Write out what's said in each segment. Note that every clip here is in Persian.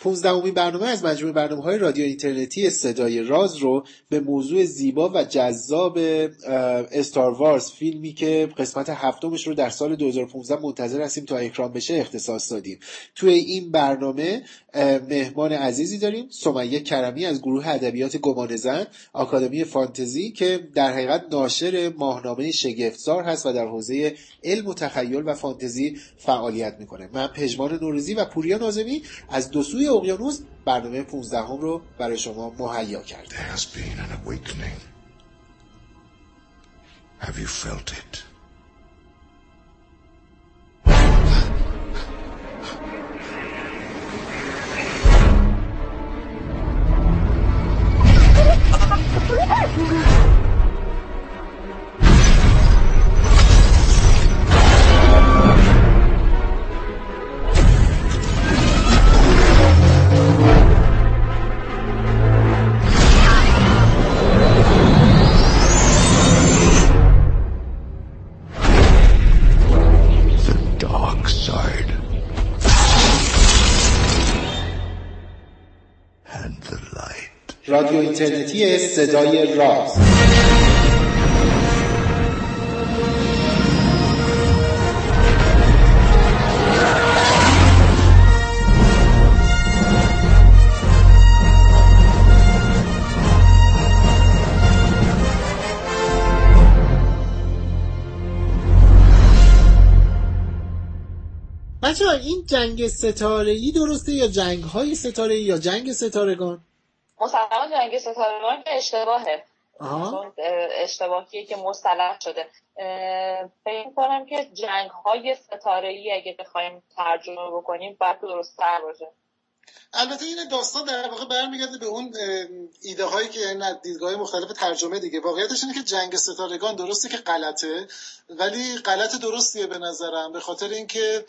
15 برنامه از مجموع برنامه های رادیو اینترنتی صدای راز رو به موضوع زیبا و جذاب استار وارز فیلمی که قسمت هفتمش رو در سال 2015 منتظر هستیم تا اکرام بشه اختصاص دادیم. توی این برنامه مهمان عزیزی داریم سمیه کرمی از گروه ادبیات گمانزن آکادمی فانتزی که در حقیقت ناشر ماهنامه شگفتزار هست و در حوزه علم و تخیل و فانتزی فعالیت می‌کنه. من پژمان نوروزی و پوریا نازمی از دو سوی اقیانوس برنامه 15 هم رو برای شما مهیا کرده. Have you felt it? رادیو اینترنتی صدای راز. بچه این جنگ ستاره ای درسته یا جنگ های ستاره یا جنگ ستارگان؟ مسلما جنگ ستارگان که اشتباهه. اشتباهیه که مستلح شده. فکر کنم که جنگ های ستاره ای اگه بخوایم ترجمه بکنیم باید درست تر باشه. البته این داستان در واقع برمیگرده به اون ایده هایی که یعنی دیدگاه مختلف ترجمه دیگه. واقعیتش اینه که جنگ ستارگان درسته که غلطه ولی غلط درستیه به نظرم. به خاطر اینکه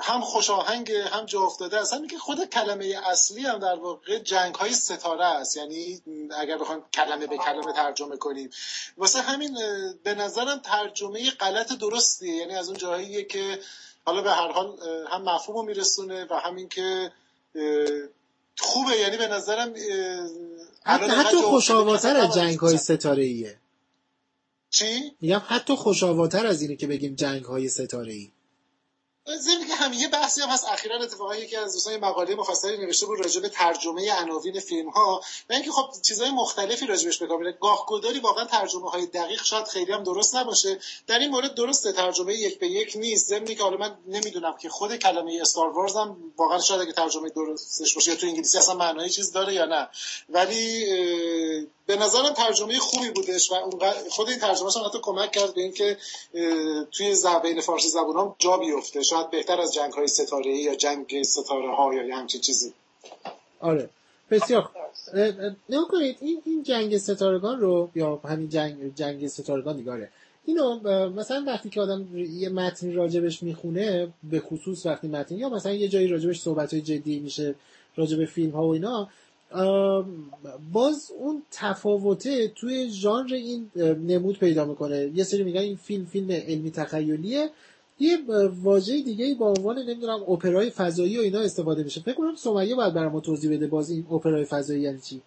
هم خوش آهنگ هم جا افتاده. است همین خود کلمه اصلی هم در واقع جنگ های ستاره است. یعنی اگر بخوایم کلمه به کلمه ترجمه کنیم. واسه همین به نظرم ترجمه غلط درستیه. یعنی از اون جاهاییه که حالا به هر حال هم مفهوم رو میرسونه و همین که خوبه یعنی به نظرم حتی, حتی خوشاواتر از جنگ های ستاره ایه چی؟ میگم حتی خوشاواتر از اینه که بگیم جنگ های ستاره ای ضمن که همین یه بحثی هم هست. اخیرا اتفاقا یکی از دوستان مقاله مفصلی نوشته بود راجع به ترجمه عناوین فیلم ها و اینکه خب چیزهای مختلفی راجبش به کار گاه گداری واقعا ترجمه های دقیق شاید خیلی هم درست نباشه. در این مورد درسته ترجمه یک به یک نیست. ضمن که حالا من نمی‌دونم که خود کلمه استار وارز هم واقعا شاید اگه ترجمه درستش باشه یا تو انگلیسی اصلا معنای چیز داره یا نه. ولی به نظرم ترجمه خوبی بودش و خود این ترجمه هم حتی کمک کرد به اینکه توی زبان فارسی زبان جا بیفته. شاید بهتر از جنگ های ستاره یا جنگ ستاره ها یا همچین چیزی. آره. بسیار نگاه کنید این این جنگ ستارگان رو یا همین جنگ جنگ ستارگان نگاره اینو مثلا وقتی که آدم یه متن راجبش می‌خونه به خصوص وقتی متن یا مثلا یه جایی راجبش صحبت های جدی میشه راجب فیلم ها و اینا باز اون تفاوته توی ژانر این نمود پیدا می‌کنه. یه سری میگن این فیلم فیلم علمی تخیلیه. یه واژه دیگه با عنوان نمی‌دونم اپرای فضایی و اینا استفاده میشه. فکر کنم سمیه باید برای ما توضیح بده باز این اپرای فضایی یعنی چی.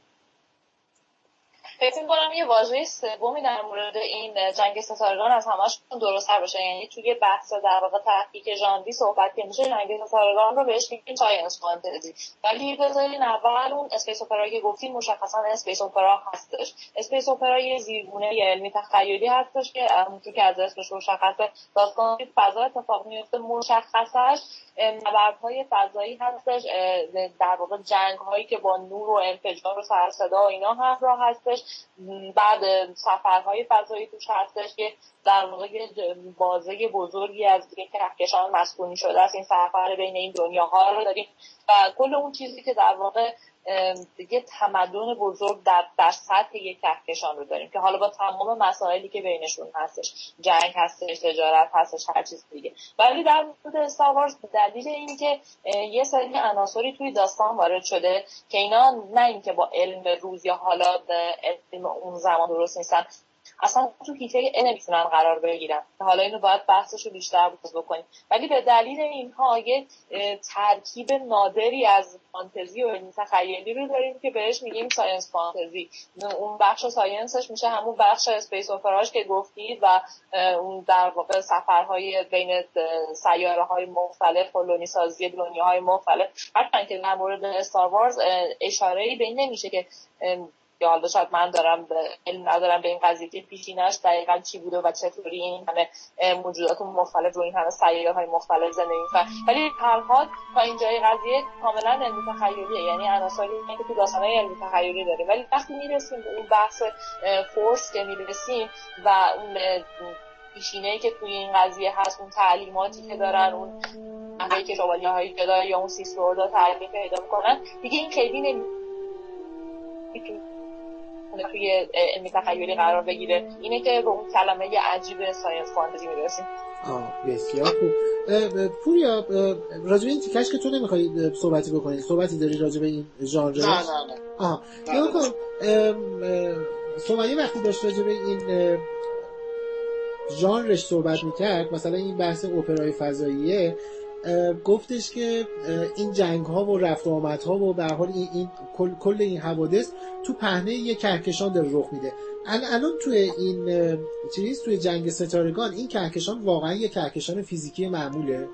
فکر کنم یه واژه سومی در مورد این جنگ ستارگان از همشون درستتر باشه. یعنی توی بحث در واقع تحقیق ژانری صحبت که میشه جنگ ستارگان رو بهش میگیم science fantasy ولی بذارین اول اون space opera که گفتیم مشخصا space opera هستش. space opera یه زیرگونه علمی تخیلی هستش که همونجور که از اسمش مشخصه داستان فضا اتفاق میفته مشخصش نبردهای فضایی هستش. در واقع جنگ هایی که با نور و انفجار و سرصدا و اینا همراه هستش. بعد سفرهای فضایی توش هستش که در واقع بازه بزرگی از دیگه کهکشان مسکونی شده است. این سفر بین این دنیاها رو داریم. و کل اون چیزی که در واقع دیگه تمدن بزرگ در, در سطح یک کهکشان رو داریم که حالا با تمام مسائلی که بینشون هستش جنگ هستش تجارت هستش هر چیز دیگه. ولی در مورد Star Wars دلیل این که یه سری عناصری توی داستان وارد شده که اینا نه اینکه با علم روز یا حالا علم اون زمان درست نیستن اصلا تو حیطه نمی‌تونن قرار بگیرن. حالا اینو باید بحثش رو بیشتر باز بکنیم. ولی به دلیل اینها یه ترکیب نادری از فانتزی و علمی تخیلی رو داریم که بهش میگیم science fantasy. اون بخش science ش میشه همون بخش space opera ش که گفتید و اون در واقع سفرهای بین سیاره های مختلف و سازی دنیاهای مختلف. هرچند که در مورد استار وارز اشاره ای به این نمیشه که یا حالا شاید من دارم به علم ندارم به این قضیه که پیشینش دقیقا چی بوده و چطوری این همه موجودات مختلف رو این همه سیاره های مختلف زندگی می‌کنن. ولی هر تا اینجای قضیه کاملا علمی تخیلیه یعنی عناصری که تو داستانهای علمی تخیلی داریم ولی وقتی می‌رسیم به اون بحث Force که می‌رسیم و اون پیشینه که توی این قضیه هست اون تعلیماتی که دارن اون نحوه‌ای که شوالیه های جدای یا اون Sith Lord ا تعلیم پیدا می‌کنن دیگه این خیلی نمی‌تونه توی علمی تخیلی قرار بگیره. اینه که به اون کلمه عجیب science fantasy می‌رسیم. آه بسیار خوب. پوریا راجع به این تیکش که تو نمی‌خوای صحبتی بکنی صحبتی داری راجع به این ژانر؟ نه نه نه. آه کن سمیه وقتی داشت راجب این ژانرش صحبت می‌کرد مثلا این بحث اپرای فضاییه گفتش که این جنگ ها و رفت آمد ها و به حال این, این کل, کل این حوادث تو پهنه یک کهکشان داره رخ میده. الان توی این چیز توی جنگ ستارگان این کهکشان واقعا یک کهکشان فیزیکی معموله؟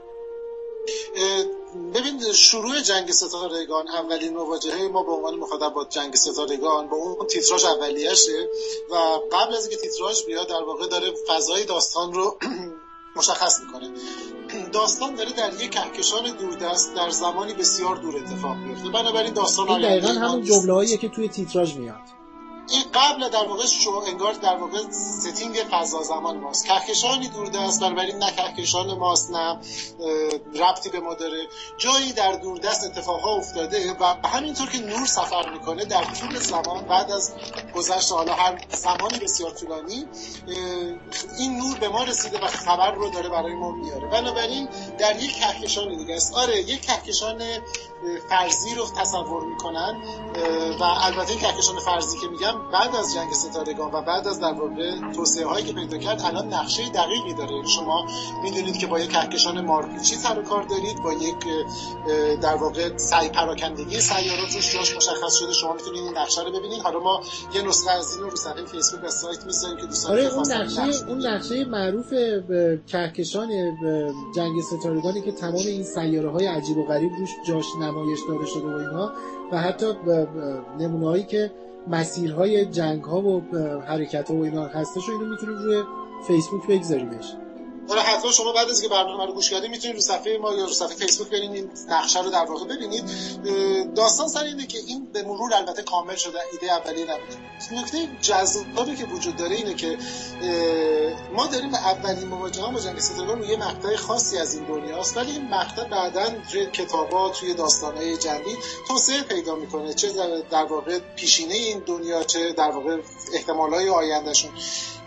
ببین شروع جنگ ستارگان اولین مواجهه ما به عنوان مخاطب با جنگ ستارگان با اون تیتراژ اولیشه و قبل از اینکه تیتراژ بیاد در واقع داره فضای داستان رو مشخص می‌کنه. داستان داره در یک کهکشان دوردست در زمانی بسیار دور اتفاق میفته بنابراین داستان این دقیقا همون جمله که توی تیتراژ میاد. این قبل در واقع شو انگار در واقع setting فضا زمان ماست. کهکشانی دوردست بنابراین نه کهکشان ماست نه ربطی به ما داره. جایی در دوردست اتفاقها افتاده و همینطور که نور سفر می‌کنه در طول زمان بعد از گذشت حالا هر زمانی بسیار طولانی این نور به ما رسیده و خبر رو داره برای ما میاره. بنابراین در یک کهکشان دیگه است. آره یک کهکشان فرضی رو تصور می‌کنن و البته این کهکشان فرضی که میگم بعد از جنگ ستارگان و بعد از در واقع توسعه هایی که پیدا کرد الان نقشه دقیقی داره. شما می‌دونید که با یک کهکشان مارپیچی سر کار دارید با یک در واقع سعی پراکندگی سیارات روش جاش مشخص شده. شما می‌تونید این نقشه رو ببینید. حالا ما یه نسخه از این رو صفحه فیسبوک و سایت می‌ذاریم که دوستان آره اون نقشه اون نقشه معروف کهکشان جنگ ستارگانی که تمام این سیاره های عجیب و غریب روش جاش نمایش داده شده و اینها و حتی نمونه هایی که مسیرهای جنگ ها و حرکت ها و اینا هستش و اینو می‌تونیم روی فیسبوک بگذاریمش حالا حتما شما بعد از که برنامه رو گوش کردید می‌تونید رو صفحه ما یا رو صفحه فیسبوک برین این نقشه رو در واقع ببینید. داستان سر اینه که این به مرور البته کامل شده ایده اولیه نبوده. نکته جذابی که وجود داره اینه که ما داریم اولین مواجهه با جنگ ستارگان روی مقطع خاصی از این دنیاست ولی این مقطع بعدا توی کتابات توی داستانهای جنگی توسعه پیدا می‌کنه چه در واقع پیشینه این دنیا چه در واقع احتمالهای آیندهشون.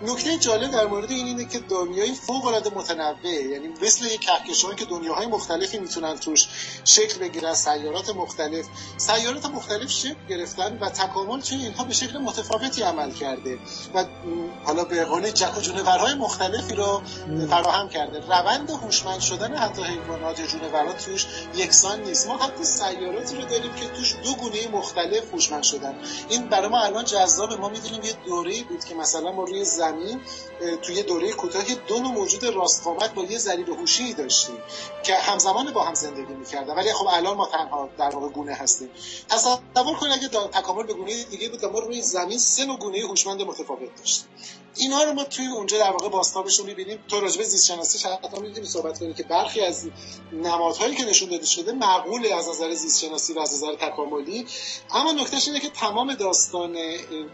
نکته جالب در مورد این اینه که دنیای فوق العاده متنوع یعنی مثل یک کهکشان که دنیاهای مختلفی می‌تونن توش شکل بگیرن سیارات مختلف. سیارات مختلف شکل گرفتن و تکامل توی اینها به شکل متفاوتی عمل کرده و حالا به قول جک و جونورهای مختلفی رو فراهم کرده. روند هوشمند شدن حتی حیوانات یا جونورات توش یکسان نیست. ما حتی سیاراتی رو داریم که توش دو گونه مختلف هوشمند شدن. این برای ما الان جذاب ما می‌دونیم یه دوره‌ای بود که مثلا ما روی زمین توی دوره کوتاهی دو نوع موجود راستقامت با یه ذریب هوشی داشتیم که همزمان با هم زندگی می‌کردن. ولی خب الان ما تنها در واقع گونه هستیم. تصور کنید اگه تکامل به گونه دیگه بود ما روی زمین سه نوع گونه هوشمند متفاوت داشتیم. اینا رو ما توی اونجا در واقع باستابش رو می‌بینیم. تو راجبه زیست شناسی حتی می‌تونی صحبت کنی که برخی از نمادهایی که نشون داده شده معقول از نظر زیست شناسی و از نظر تکاملی. اما نکتهش اینه که تمام داستان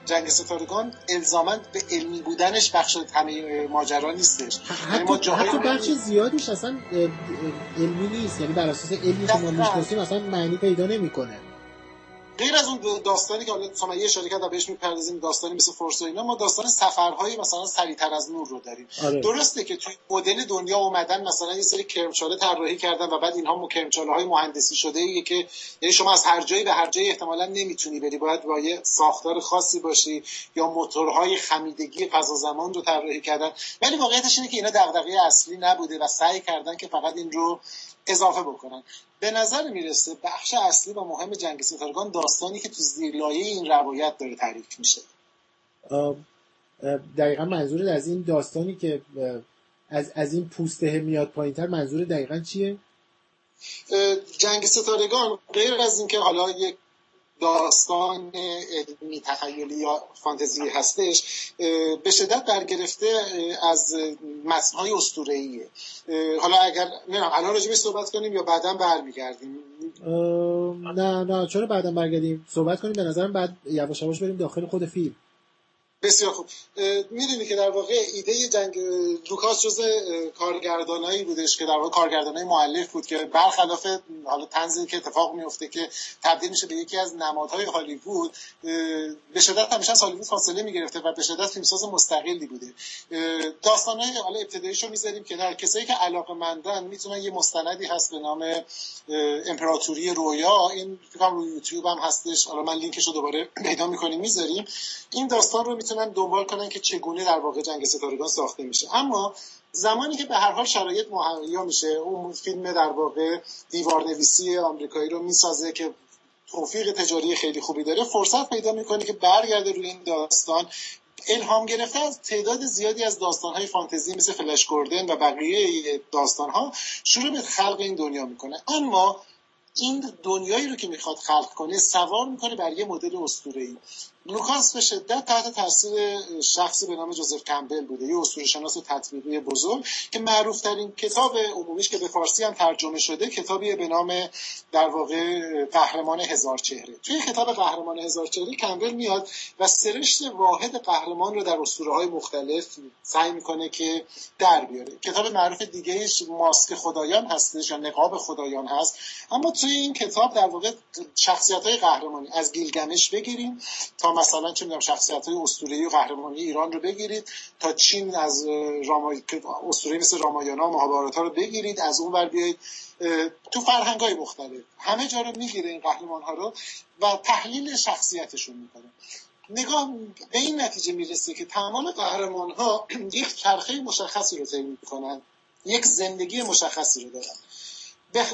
جنگ ستارگان الزاما به علمی بودنش بخش همه ماجرا نیستش. یعنی حتی, حتی بخش زیادیش اصلا علمی نیست. یعنی بر اساس علمی که ما می‌شناسیم اصلا معنی پیدا نمی‌کنه. غیر از اون داستانی که حالا سمیه اشاره کرد و بهش می‌پردازیم داستانی مثل فورس و اینا ما داستان سفرهای مثلا سریعتر از نور رو داریم. آره. درسته که توی مدل دنیا اومدن مثلا یه سری کرمچاله طراحی کردن و بعد اینها کرمچاله های مهندسی شده ایه که یعنی شما از هر جایی به هر جایی احتمالا نمی‌تونی بری. باید با یه ساختار خاصی باشی یا موتورهای خمیدگی فضا زمان رو طراحی کردن. ولی واقعیتش اینه که اینا دغدغه اصلی نبوده و سعی کردن که فقط این رو اضافه بکنن به نظر می‌رسه بخش اصلی و مهم جنگ ستارگان داستانی که تو زیرلایه این روایت داره تعریف میشه دقیقا منظور از این داستانی که از, از این پوسته میاد پایین تر منظور دقیقا چیه؟ جنگ ستارگان غیر از اینکه حالا یک داستان علمی تخیلی یا فانتزی هستش به شدت برگرفته از متنهای اسطوره‌ایه. حالا اگر نه الان راجبش صحبت کنیم یا بعدا برمیگردیم؟ نه نه چرا بعدا برگردیم؟ صحبت کنیم به نظرم بعد یواش یواش بریم داخل خود فیلم. بسیار خوب. می‌دونی که در واقع ایده جنگ لوکاس جز کارگردانایی بودش که در واقع کارگردانای معلف بود که برخلاف حالا تنزی که اتفاق میفته که تبدیل میشه به یکی از نمادهای هالیوود به شدت همیشه از هالیوود فاصله می‌گرفته و به شدت فیلمساز مستقلی بوده. داستانهای حالا ابتداییشو می‌ذاریم کنار کسایی که علاقه مندن می‌تونن یه مستندی هست به نام امپراتوری رویا. این فکر روی یوتیوب هم هستش. حالا من لینکشو دوباره پیدا می‌کنیم می‌ذاریم. این داستان رو می‌تونن دنبال کنن که چگونه در واقع جنگ ستارگان ساخته میشه. اما زمانی که به هر حال شرایط مهیا میشه اون فیلم در واقع دیوار نویسی آمریکایی رو می‌سازه که توفیق تجاری خیلی خوبی داره فرصت پیدا می‌کنه که برگرده روی این داستان. الهام گرفته از تعداد زیادی از داستانهای فانتزی مثل فلش گوردن و بقیه داستانها شروع به خلق این دنیا می‌کنه. اما این دنیایی رو که می‌خواد خلق کنه سوار می‌کنه بر یه مدل اسطوره‌ای. لوکاس به شدت تحت تاثیر شخصی به نام جوزف کمبل بوده. یه اسطوره شناس تطبیقی بزرگ که معروف ترین کتاب عمومیش که به فارسی هم ترجمه شده کتابی به نام در واقع قهرمان هزار چهره. توی کتاب قهرمان هزار چهره کمبل میاد و سرشت واحد قهرمان رو در اسطوره های مختلف سعی می‌کنه که در بیاره. کتاب معروف دیگه ماسک خدایان هستش یا نقاب خدایان هست. اما توی این کتاب در واقع شخصیت های قهرمانی از گیلگمش بگیریم تا مثلا چه می‌دونم شخصیت های اسطوره‌ای و قهرمانی ایران رو بگیرید تا چین از رامای اسطوره مثل رامایانا و مهابارتا رو بگیرید از اون ور بیایید. تو فرهنگ های مختلف. همه جا رو می‌گیره این قهرمان ها رو و تحلیل شخصیتشون می‌کنه. نگاه به این نتیجه می‌رسه که تمام قهرمان ها یک چرخه مشخصی رو طی می‌کنن. یک زندگی مشخصی رو دارن.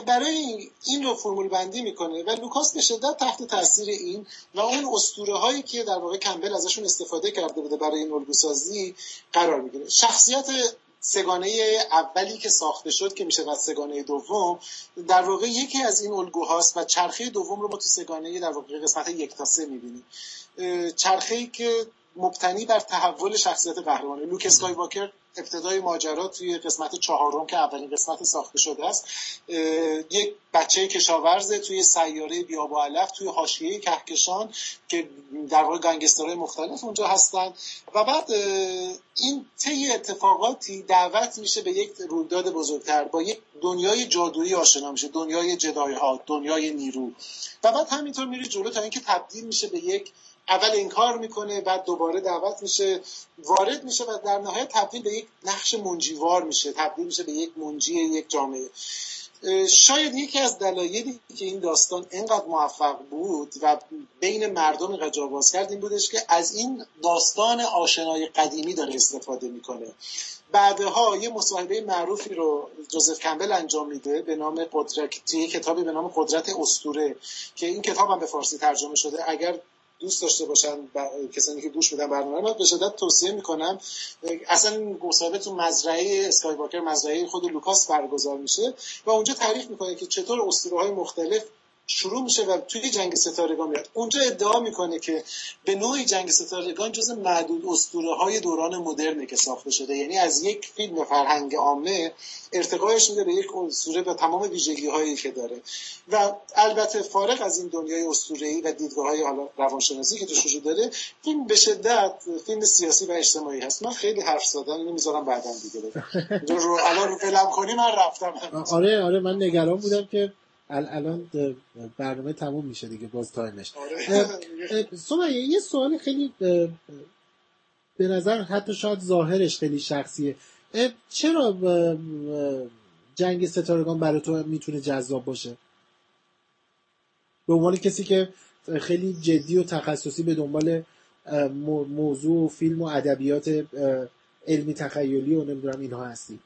برای این رو فرمول بندی می‌کنه و لوکاس به شدت تحت تاثیر این و اون اسطوره هایی که در واقع کمبل ازشون استفاده کرده بوده برای این الگو سازی قرار می‌گیره. شخصیت سگانه اولی که ساخته شد که میشه از سگانه دوم در واقع یکی از این الگوهاست و چرخه دوم رو ما تو سگانه در واقع قسمت یک تا سه می‌بینیم. چرخه که مبتنی بر تحول شخصیت قهرمانه لوک اسکای واکر ابتدای ماجرا توی قسمت چهارم که اولین قسمت ساخته شده است یک بچه کشاورزه توی سیاره بیاب و علف توی حاشیه کهکشان که در واقع گنگسترهای مختلف اونجا هستن و بعد این طی اتفاقاتی دعوت میشه به یک رویداد بزرگتر با یک دنیای جادویی آشنا میشه دنیای جدای ها دنیای نیرو. و بعد همینطور میره جلو تا اینکه تبدیل میشه به یک اول انکار می‌کنه بعد دوباره دعوت میشه وارد میشه و در نهایت تبدیل به یک نقش منجیوار میشه تبدیل میشه به یک منجی یک جامعه. شاید یکی از دلایلی که این داستان اینقدر موفق بود و بین مردم باز کرد این بودش که از این داستان آشنای قدیمی داره استفاده می‌کنه. بعدها یه مصاحبه معروفی رو جوزف کمبل انجام میده به نام قدرت کتابی به نام قدرت استوره که این کتاب هم به فارسی ترجمه شده. اگر دوست داشته باشن کسانی که گوش میدن برنامه رو به شدت توصیه می‌کنم. اصلا مصاحبه تو مزرعه اسکای واکر مزرعه خود لوکاس برگزار میشه و اونجا تعریف می‌کنه که چطور اسطوره های مختلف شروع میشه و توی جنگ ستارگان میاد. اونجا ادعا می‌کنه که به نوعی جنگ ستارگان جز معدود اسطوره های دوران مدرنه که ساخته شده. یعنی از یک فیلم فرهنگ عامه ارتقایش میده به یک اسطوره و تمام ویژگی هایی که داره. و البته فارغ از این دنیای ای و دیدگاه های حالا روانشناسی که توش وجود داره فیلم به شدت فیلم سیاسی و اجتماعی هست. من خیلی حرف زدم اینو می‌ذارم بعدا دیگه. رو الان رو کنی من رفتم. آره آره من نگران بودم که الان برنامه تموم میشه دیگه باز تایمش. آره. یه سوال خیلی به نظر حتی شاید ظاهرش خیلی شخصیه. چرا جنگ ستارگان برای تو می‌تونه جذاب باشه؟ به عنوان کسی که خیلی جدی و تخصصی به دنبال موضوع و فیلم و ادبیات علمی تخیلی و نمی‌دونم اینها هستی.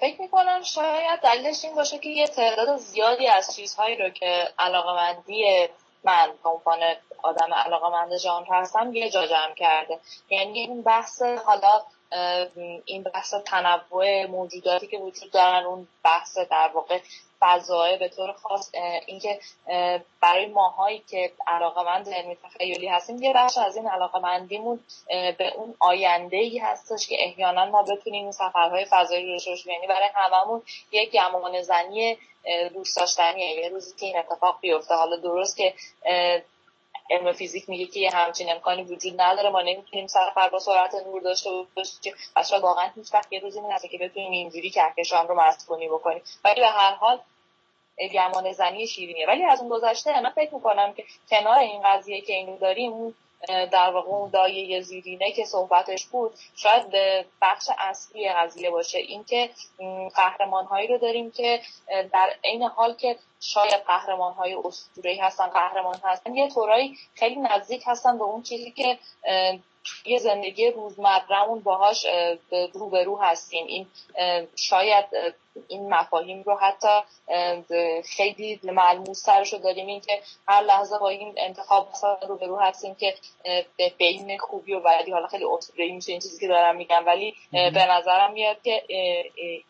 فکر می‌کنم شاید دلیلش این باشه که یه تعداد زیادی از چیزهایی رو که علاقمندی من به عنوان آدم علاقمند ژانر هستم یه جا جمع کرده. یعنی این بحث حالا این بحث تنوع موجوداتی که وجود دارن اون بحث در واقع فضایه به طور خاص اینکه برای ماهایی که علاقمند علمی تخیلی هستیم یه بخش از این علاقمندیمون به اون آینده ای هستش که احیانا ما بتونیم این سفرهای فضایی رو داشته یعنی برای هممون یک گمان زنی دوست داشتنیه. یه روزی که این اتفاق بیفته. حالا درست که علم فیزیک میگه که یه همچین امکانی وجود نداره. ما نمی‌تونیم سفر با سرعت نور داشته باشیم. شاید واقعا هیچ وقت یه روزی نرسه که بتونیم اینجوری کهکشان رو مسکونی بکنیم. ولی به هر حال گمان زنی شیرینیه. ولی از اون گذشته من فکر می‌کنم که کنار این قضیه که اینو داریم در واقع اون دایه زیرینه که صحبتش بود شاید بخش اصلی قضیه باشه. اینکه قهرمان هایی رو داریم که در عین حال که شاید قهرمان های اسطوره‌ای هستن قهرمان هستن یه طورایی خیلی نزدیک هستن به اون چیزی که یه زندگی روزمرهمون باهاش روبرو هستیم. این شاید این مفاهیم رو حتی خیلی ملموس سرش رو داریم. این که هر لحظه با این انتخاب روبرو هستیم که بین خوبی و بدی حالا خیلی اصولی میشه این چیزی که دارم میگم ولی به نظرم میاد که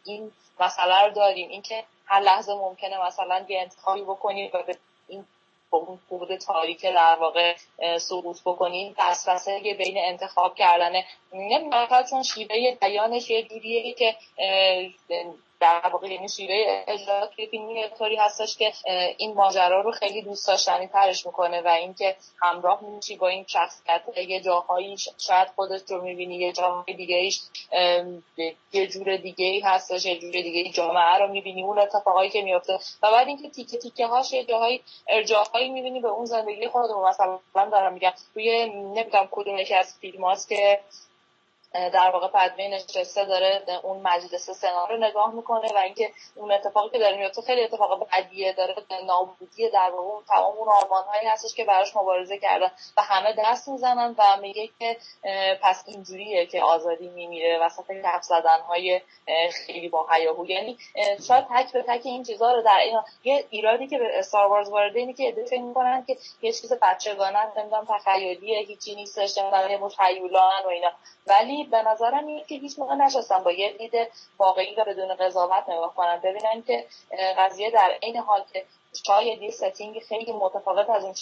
این مسئله رو داریم. اینکه هر لحظه ممکنه مثلا یه انتخابی بکنیم و به این اون خود تاریک در واقع سقوط بکنیم دسترسه بین انتخاب کردن نمی‌دونم چون شیوه بیانش یه جوریه که در واقع یعنی شیوه اجرا فیلمی طوری هستش که این ماجرا رو خیلی دوست داشتنی ترش می‌کنه و اینکه همراه میشی با این شخصیت یه جاهایی شاید خودت رو می‌بینی یه جاهای دیگه ایش یه جور دیگه ای هستش یه جور دیگه جامعه رو می‌بینی اون اتفاقایی که میفته و بعد اینکه تیکه تیکه هاش یه جاهایی ارجاهایی می‌بینی به اون زندگی خودمون. مثلا دارم میگم توی نمی‌دونم کدوم یکی از فیلم که در واقع پدوی نشسته داره اون مجلس سنا رو نگاه می‌کنه و اینکه اون اتفاقی که داره میفته خیلی اتفاق بدیه داره نابودی در واقع اون تمام اون آرمان هایی هستش که براش مبارزه کردن و همه دست می‌زنن و میگه که پس اینجوریه که آزادی میمیره وسط کف زدن های خیلی با هیاهو. یعنی شاید تک به تک این چیزها رو در این یه ایرادی که به استار وارز وارد اینه که ادعا فکر می‌کنن که یه چیز بچگانه نمی‌دونم تخیلیه هیچی نیستش نمی‌دونم متخیلان و اینا. ولی به نظرم اینه که هیچ موقع نشستن با یه دید واقعی و بدون قضاوت نگاه کنن ببینن که قضیه در این حال که شاید یه ستینگ خیلی متفاوت از این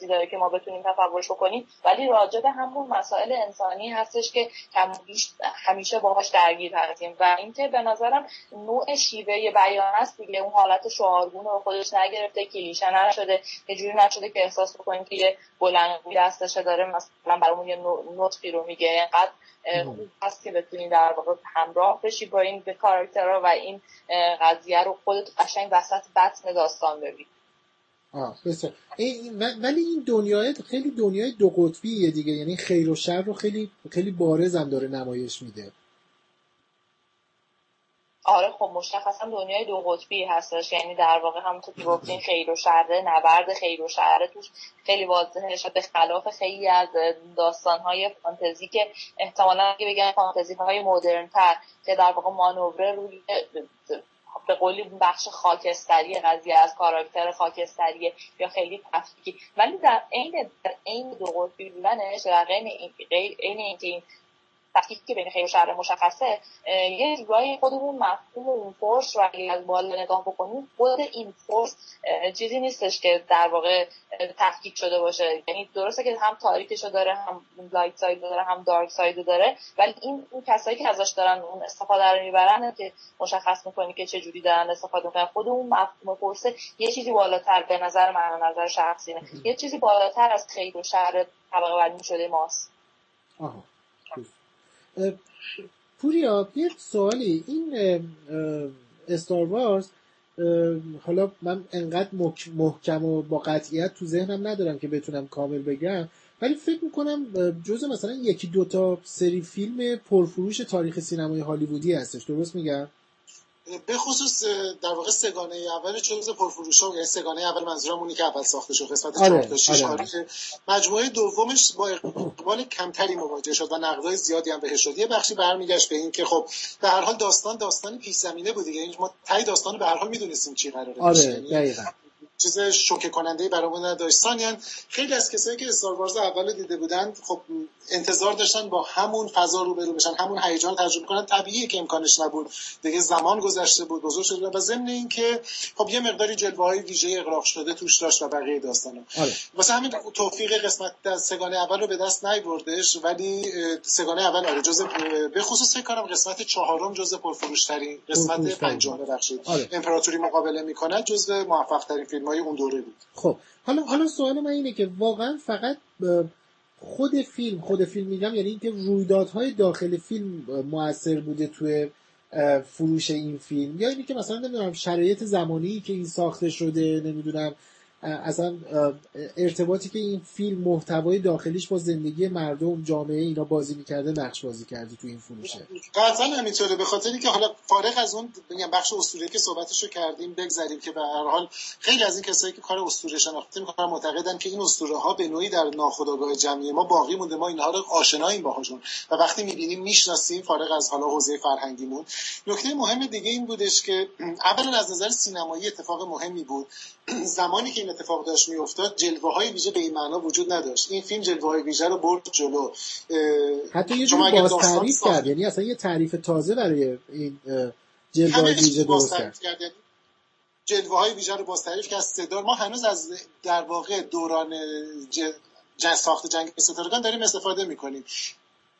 چیزی داره که ما بتونیم تصورش بکنیم. ولی راجع به همون مسائل انسانی هستش که همیشه باهاش درگیر هستیم. و اینکه به نظرم نوع شیوه بیان است دیگه. اون حالت شعارگونه رو خودش نگرفته کلیشه نشده. یه جوری نشده که احساس بکنیم که یه بلندی دستش داره. مثلا برامون یه نطقی رو میگه. اینقدر هست که بتونی در واقع همراه بشی با این به کاراکترها و این قضیه رو خودت قشنگ وسط بطن داستان ببینی آه بسیار. ولی این دنیای خیلی دنیای دو قطبیه دیگه. یعنی خیر و شر رو خیلی خیلی بارز هم داره نمایش میده. آره خب مشخصا دنیای دو قطبی هستش. یعنی در واقع همونطور که گفتین خیر و شره نبرد خیر و شره توش خیلی واضحه به خلاف خیلی از داستانهای فانتزی که احتمالا اگه بگن فانتزی های مدرن تر که در واقع مانوره روی به قولی بخش خاکستری قضیه از کاراکتر خاکستری یا خیلی تفکیکی. ولی در عین در عین دو قطبی بودنش در عین اینکه این تفکیکی که بین خیر و شر مشخصه یه جورایی خودمون مفهوم اون فورس رو اگه از بالا نگاه بکنیم خود این فورس چیزی نیستش که در واقع تفکیک شده باشه. یعنی درسته که هم تاریکشو داره هم light side داره هم dark side داره ولی این اون کسایی که ازش دارن اون استفاده رو می‌برن که مشخص می‌کنی که چه جوری دارن استفاده می‌کنن. خود اون مفهوم Force یه چیزی بالاتر به نظر من نظر شخصی نه. یه چیزی بالاتر از خیر و شر طبقه بندی شده ماست. پوریا یه سوالی. این استار وارز حالا من انقدر محکم و با قطعیت تو ذهنم ندارم که بتونم کامل بگم ولی فکر می‌کنم جزء مثلا یکی دوتا سری فیلم پرفروش تاریخ سینمای هالیوودی هستش. درست میگم؟ به خصوص در واقع سگانه اول جزء پرفروش ها یعنی سگانه اول منظورم اونی که اول ساخته شد قسمت آره، 4 آره. آره. مجموعه دومش با اقبال کمتری مواجه شد و نقدای زیادی هم بهش شد یه بخشی برمیگشت به این که خب به هر حال داستان داستان پیش زمینه بود دیگه یعنی ما تای داستان به هر حال می‌دونستیم چی قراره آره یعنی چیز شوکه کننده برامون نداشت. ثانیا خیلی از کسایی که استار وارز اول دیده بودن خب انتظار داشتن با همون فضا رو برو بشن همون هیجان تجربه کنن. طبیعیه که امکانش نبود. دیگه زمان گذشته بود بزرگ شده و ضمن اینکه خب یه مقداری جلوه های ویژه اقراق شده توش داشت و بقیه داستانا. آره. واسه همین توفیق قسمت از سگانه اول رو به دست نیوردش ولی سگانه اول آره جزء به خصوص فکر کنم قسمت چهارم جزء پرفروش ترین قسمت پنجم. ببخشید. آره. امپراتوری مقابله می‌کنه جزء موفق ترین فیلم های اون دوره بود. خب حالا حالا سوال من اینه که واقعا فقط خود فیلم خود فیلم میگم یعنی اینکه رویدادهای داخل فیلم موثر بوده توی فروش این فیلم یا اینکه که مثلا نمی‌دونم شرایط زمانی که این ساخته شده نمی‌دونم اصلا ارتباطی که این فیلم محتوای داخلیش با زندگی مردم جامعه اینا بازی می‌کرده نقش بازی کرده تو این فروشه قطعا همینطوره به خاطری که حالا فارغ از اون بگم بخش اسطوره که صحبتشو کردیم بگذریم که به هر حال خیلی از این کسایی که کار اسطوره شناخته می‌کنن معتقدن که این اسطوره ها به نوعی در ناخودآگاه جمعی ما باقی مونده. ما اینها رو آشناییم باهاشون. و وقتی می‌بینیم می‌شناسیم فارغ از حالا حوزه فرهنگیمون. نکته مهم دیگه این بودش که اولا از نظر سینمایی اتفاق مهمی بود. زمانی که این اتفاق داشت میافتاد جلوه های ویژه به این معنا وجود نداشت. این فیلم جلوه های ویژه رو برد جلو. حتی یه جور باز تعریف کرد یعنی اصلا یه تعریف تازه برای این جلوه های ویژه درست کرد. یعنی جلوه های ویژه رو باز تعریف کرد. صدا ما هنوز از در واقع دوران ج... ساخت جنگ ستارگان داریم استفاده می‌کنیم.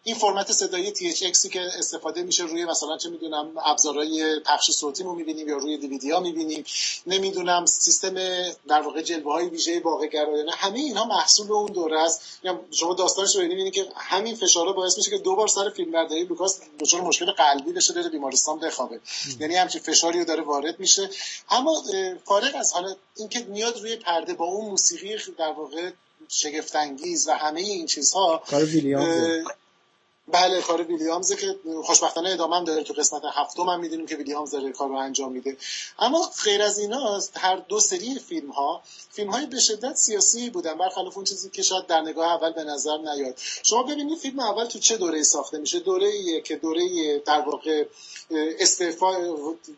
این فرمت صدایی THX که استفاده میشه روی مثلا چه می‌دونم ابزارهای پخش صوتی رو می‌بینیم یا روی دیویدی ها می‌بینیم. نمی‌دونم سیستم در واقع جلوه های ویژه واقع گرایانه همه اینها محصول اون دوره است. یا شما داستانش رو ببینید که همین فشارها باعث میشه که دو بار سر فیلم برداری لوکاس دچار مشکل قلبی بشه بره بیمارستان بخوابه. یعنی همچین فشاری رو داره وارد میشه. اما فارغ از حالا اینکه میاد روی پرده با اون موسیقی در واقع شگفتانگیز و همه این چیزها بله کار ویلیامز که خوشبختانه ادامه هم داره تو قسمت هفتم هم می‌دونیم که ویلیامز داره کار رو انجام میده. اما غیر از اینا هر دو سری فیلم ها فیلم های به شدت سیاسی بودن برخلاف اون چیزی که شاید در نگاه اول به نظر نیاد. شما ببینید فیلم اول تو چه دوره ساخته میشه؟ دوره ایه که دوره در واقع استعفا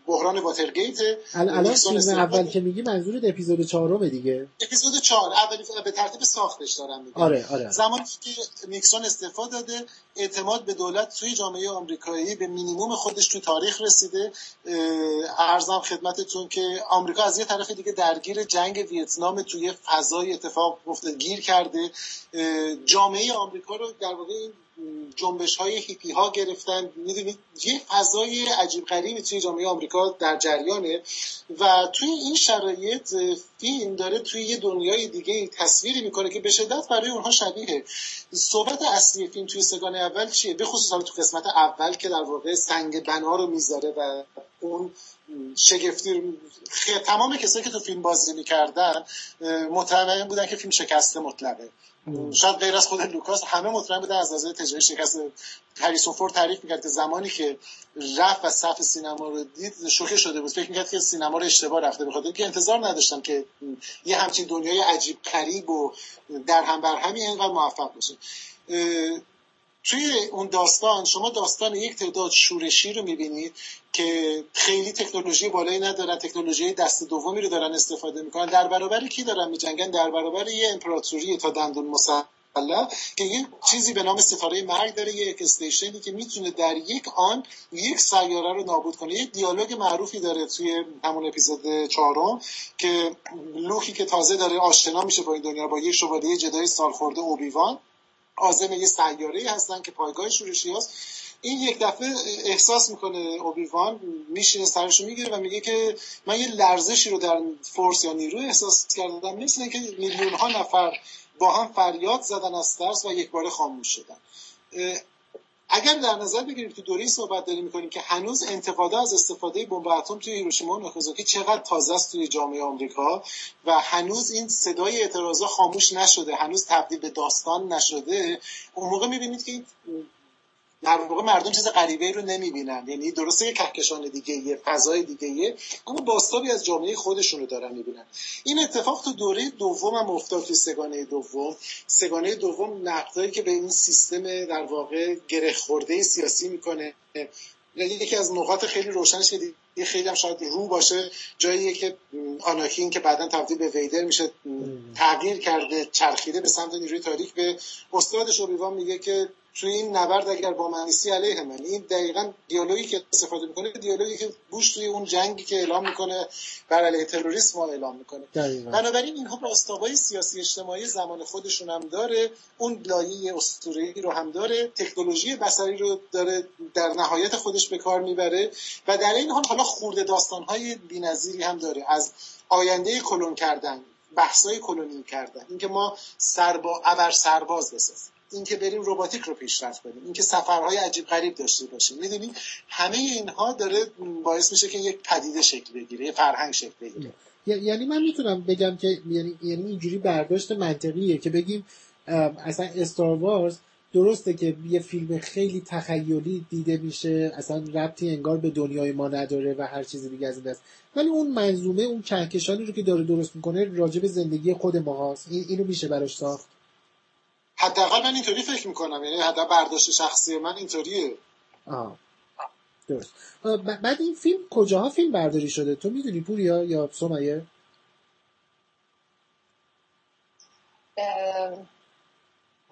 بحران واترگیت الان فیلم اول که میگی منظور اپیزود چهارم دیگه. اپیزود چهار. اولی به ترتیب ساختش دارم میگم آره آره. زمانی که نیکسون استعفا داده اعتماد به دولت توی جامعه آمریکایی به مینیموم خودش تو تاریخ رسیده. ارزم خدمتتون که آمریکا از یه طرف دیگه درگیر جنگ ویتنام توی فضای اتفاق گیر کرده. جامعه آمریکا رو در واقع این جنبش های هیپی ها گرفتن. می‌دونید یه فضای عجیب غریبی توی جامعه آمریکا در جریانه و توی این شرایط فیلم داره توی یه دنیای دیگه تصویری می‌کنه که به شدت برای اونها شبیه. صحبت اصلی فیلم توی سگان اول چیه؟ به خصوص تو قسمت اول که در واقع سنگ بنا رو می‌ذاره و اون شگفتی تمام کسایی که تو فیلم بازی می‌کردن مطمئن بودن که فیلم شکسته مطلقه. شاید غیر از خود لوکاس همه مطمئن بودن از نظر تجاری شکست هریسون فورد تعریف می‌کرد که زمانی که رفت و صف سینما رو دید شوکه شده بود. فکر می‌کرد که سینما رو اشتباه رفته بخاطر که انتظار نداشتم که یه همچین دنیای عجیب قریب و در هم بر همی اینقدر موفق باشه. توی اون داستان شما داستان یک تعداد شورشی رو می‌بینید که خیلی تکنولوژی بالایی ندارن تکنولوژی دست دومی رو دارن استفاده می‌کنن. در برابر کی دارن میجنگن؟ در برابر یه امپراتوری تا دندون مسلح که یه چیزی به نام ستاره مرگ داره یک استیشنی که می‌تونه در یک آن یک سیاره رو نابود کنه. یه دیالوگ معروفی داره توی همون اپیزود چهارم که لوکی که تازه داره آشنا میشه با این دنیا با یه شوالیه جدای سالخورده اوبیوان. عازم یه سیاره هستن که پایگاه شورشی هست این یک دفعه احساس می‌کنه اوبیوان میشینه سرش می‌گیره و میگه که من یه لرزشی رو در فورس یا نیرو احساس کردم. مثل که میلیون ها نفر با هم فریاد زدن از ترس و یک بار خاموش شدن. اگر در نظر بگیریم که دوره صحبت داریم می‌کنیم که هنوز انتقاده از استفاده بمب اتم توی هیروشیما و ناگازاکی چقدر تازه است توی جامعه آمریکا و هنوز این صدای اعتراضا خاموش نشده هنوز تبدیل به داستان نشده اون موقع می‌بینید که در واقع مردم چیز غریبه رو نمی‌بینن. یعنی درسته یه کهکشان دیگه یه فضای دیگه یه اما باستابی از جامعه خودشون رو دارن می‌بینن. این اتفاق تو دوره دوم هم افتاد توی سگانه دوم. سگانه دوم نقدایی که به این سیستم در واقع گره خورده سیاسی می‌کنه. یعنی یکی از نقاط خیلی روشنش که یه خیلی هم شاید رو باشه جایی که آناکین که بعدا تبدیل به ویدر میشه تغییر کرده چرخیده به سمت نیروی تاریک. به استادش اوبیوان میگه که توی این نبرد اگر با منیسی علیه من. این دقیقا دیالوگی که استفاده می‌کنه دیالوگی که بوش توی اون جنگی که اعلام می‌کنه بر علیه تروریسم اعلام می‌کنه. بنابراین اینها راستابای سیاسی اجتماعی زمان خودشون هم داره اون لایه اسطوره‌ای رو هم داره تکنولوژی بصری رو داره در نهایت خودش به کار می‌بره و در این حال حالا خورده داستانهای بی‌نظیری هم داره. از آینده کلون کردن بحثای کلونی کردن. اینکه ما سربا ابر سرباز بسازیم. اینکه بریم روباتیک رو پیشرفت کنیم اینکه سفرهای عجیب غریب داشته باشیم. می‌دونی همه اینها داره باعث میشه که یک پدیده شکل بگیره یه فرهنگ شکل بگیره. یعنی من می‌تونم بگم که یعنی یعنی اینجوری برداشت منطقیه که بگیم اصلا استار وارز درسته که یه فیلم خیلی تخیلی دیده میشه اصلا ربطی انگار به دنیای ما نداره و هر چیزی دیگه از این دست. ولی اون منظومه اون کهکشانی رو که داره درست می‌کنه راجع به زندگی خود ماهاست. این اینو میشه براش ساخت. حداقل من اینطوری فکر می‌کنم. یعنی حداقل برداشت شخصی من اینطوریه. آه. درست. بعد این فیلم کجاها فیلم برداری شده؟ تو می‌دونی پوریا یا سمیه؟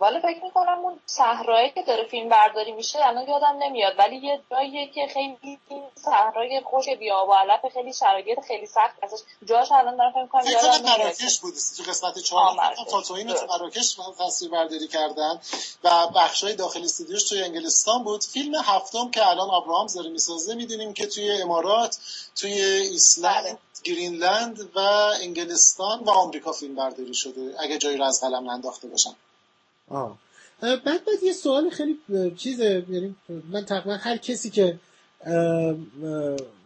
والا فکر می‌کنم اون صحرایی که داره فیلم برداری میشه الان یادم نمیاد. ولی یه جاییه که خیلی صحرای خوش بیا و علف خیلی شرایط خیلی سخت ازش. جاش الان دارم فکر می‌کنم یادم مراکش بود تو قسمت 4 تاتوین تو مراکش تصویر برداری کردن و بخشای داخل استودیوش توی انگلستان بود. فیلم هفتم که الان ابراهام داره می‌سازه می‌دونیم که توی امارات توی ایسلند بله. گرینلند و انگلستان و آمریکا فیلم برداری شده. اگه جایی رو از قلم ننداخته باشم. آه. بعد بعد یه سوال خیلی چیزه یعنی من تقریبا هر کسی که